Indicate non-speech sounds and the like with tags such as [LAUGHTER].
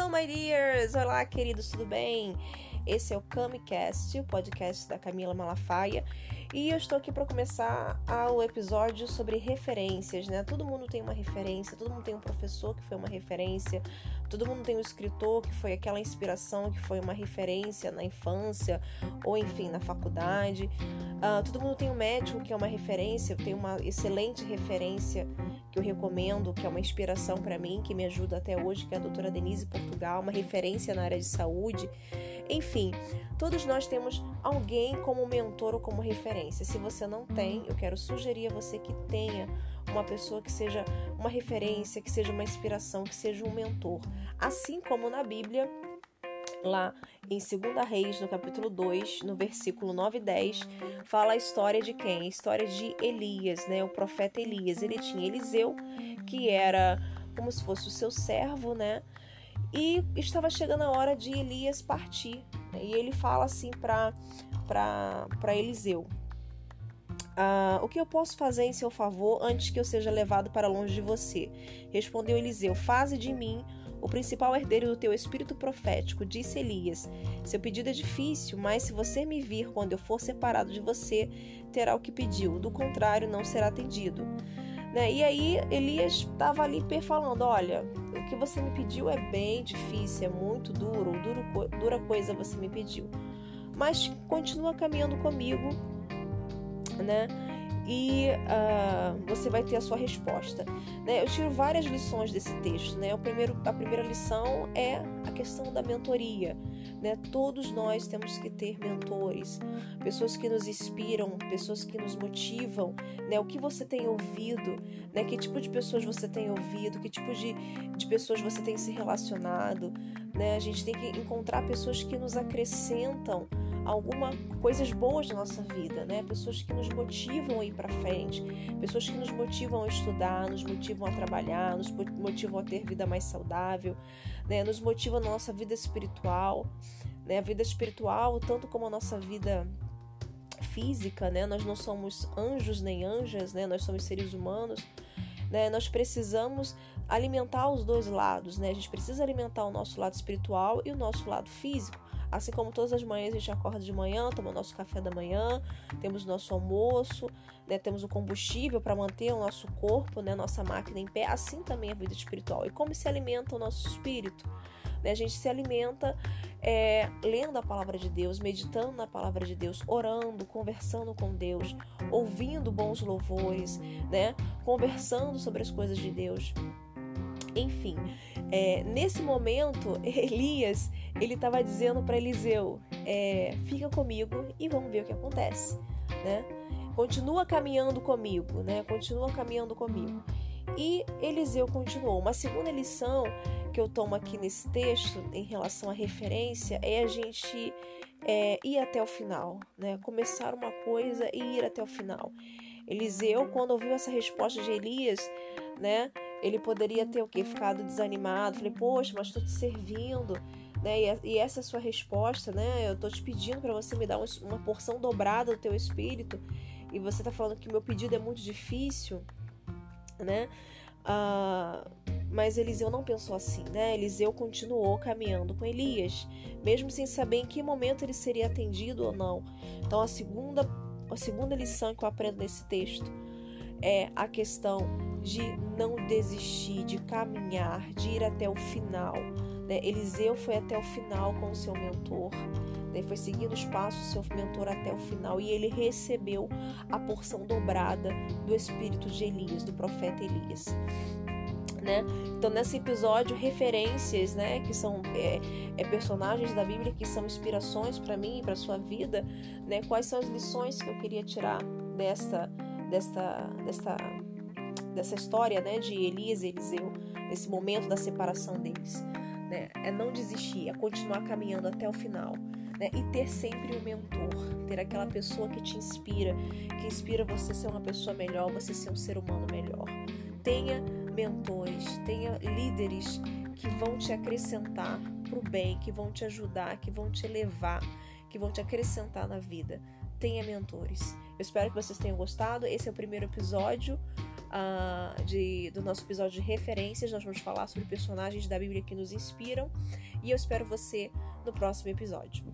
Hello, my dears! Olá, queridos, tudo bem? Esse é o CamiCast, o podcast da Camila Malafaia, e eu estou aqui para começar o episódio sobre referências, né? Todo mundo tem uma referência, todo mundo tem um professor que foi uma referência, todo mundo tem um escritor que foi aquela inspiração, que foi uma referência na infância ou enfim na faculdade. Uh, todo mundo tem um médico que é uma referência, tem uma excelente referência que eu recomendo, que é uma inspiração para mim, que me ajuda até hoje, que é a doutora Denise Portugal, uma referência na área de saúde. Enfim, todos nós temos alguém como mentor ou como referência. Se você não tem, eu quero sugerir a você que tenha uma pessoa que seja uma referência, que seja uma inspiração, que seja um mentor. Assim como na Bíblia, lá em 2 Reis, no capítulo 2, no versículo 9 e 10, fala a história de quem? A história de Elias, né? O profeta Elias. Ele tinha Eliseu, que era como se fosse o seu servo, né? E estava chegando a hora de Elias partir. Né? E ele fala assim para Eliseu: ah, O que eu posso fazer em seu favor antes que eu seja levado para longe de você? Respondeu Eliseu: Faze de mim o principal herdeiro do teu espírito profético. Disse Elias: Seu pedido é difícil, mas se você me vir quando eu for separado de você, terá o que pediu. Do contrário, não será atendido. Né? E aí Elias estava ali falando: Olha, o que você me pediu é bem difícil, é muito duro, duro dura coisa você me pediu. Mas continua caminhando comigo, né? E uh, você vai ter a sua resposta. Né? Eu tiro várias lições desse texto. Né? O primeiro, a primeira lição é a questão da mentoria. Né? Todos nós temos que ter mentores, pessoas que nos inspiram, pessoas que nos motivam. Né? O que você tem ouvido, né? que tipo de pessoas você tem ouvido, que tipo de, de pessoas você tem se relacionado. Né? A gente tem que encontrar pessoas que nos acrescentam alguma coisas boas na nossa vida, né? Pessoas que nos motivam a ir para frente, pessoas que nos motivam a estudar, nos motivam a trabalhar, nos motivam a ter vida mais saudável, né? Nos motivam na nossa vida espiritual, né? A vida espiritual, tanto como a nossa vida física, né? Nós não somos anjos nem anjas, né? Nós somos seres humanos. Né? Nós precisamos alimentar os dois lados, né? A gente precisa alimentar o nosso lado espiritual e o nosso lado físico. Assim como todas as manhãs a gente acorda de manhã, toma o nosso café da manhã, temos nosso almoço, né, temos o combustível para manter o nosso corpo, né, nossa máquina em pé, assim também a vida espiritual. E como se alimenta o nosso espírito? Né, a gente se alimenta é, lendo a palavra de Deus, meditando na palavra de Deus, orando, conversando com Deus, ouvindo bons louvores, né, conversando sobre as coisas de Deus. Enfim, é, nesse momento, [LAUGHS] Elias ele estava dizendo para Eliseu: é, fica comigo e vamos ver o que acontece, né? Continua caminhando comigo, né? Continua caminhando comigo. E Eliseu continuou. Uma segunda lição que eu tomo aqui nesse texto, em relação à referência, é a gente é, ir até o final, né? Começar uma coisa e ir até o final. Eliseu, quando ouviu essa resposta de Elias, né? Ele poderia ter o quê? Ficado desanimado. Falei, poxa, mas estou te servindo. Né? E, essa é a sua resposta, né? Eu estou te pedindo para você me dar uma porção dobrada do teu espírito. E você está falando que o meu pedido é muito difícil, né? Ah, mas Eliseu não pensou assim, né? Eliseu continuou caminhando com Elias, mesmo sem saber em que momento ele seria atendido ou não. Então, a segunda, a segunda lição que eu aprendo nesse texto é a questão de não desistir, de caminhar, de ir até o final. Né? Eliseu foi até o final com o seu mentor, né? foi seguindo os passos do seu mentor até o final e ele recebeu a porção dobrada do espírito de Elias, do profeta Elias. Né? Então, nesse episódio, referências, né, que são é, é personagens da Bíblia que são inspirações para mim e para sua vida, né? Quais são as lições que eu queria tirar desta, desta, desta dessa história né, de Elias e Eliseu, nesse momento da separação deles. Né? É não desistir, é continuar caminhando até o final. Né? E ter sempre um mentor, ter aquela pessoa que te inspira, que inspira você a ser uma pessoa melhor, você ser um ser humano melhor. Tenha mentores, tenha líderes que vão te acrescentar para o bem, que vão te ajudar, que vão te elevar, que vão te acrescentar na vida. Tenha mentores. Eu espero que vocês tenham gostado. Esse é o primeiro episódio uh, de, do nosso episódio de referências. Nós vamos falar sobre personagens da Bíblia que nos inspiram. E eu espero você no próximo episódio.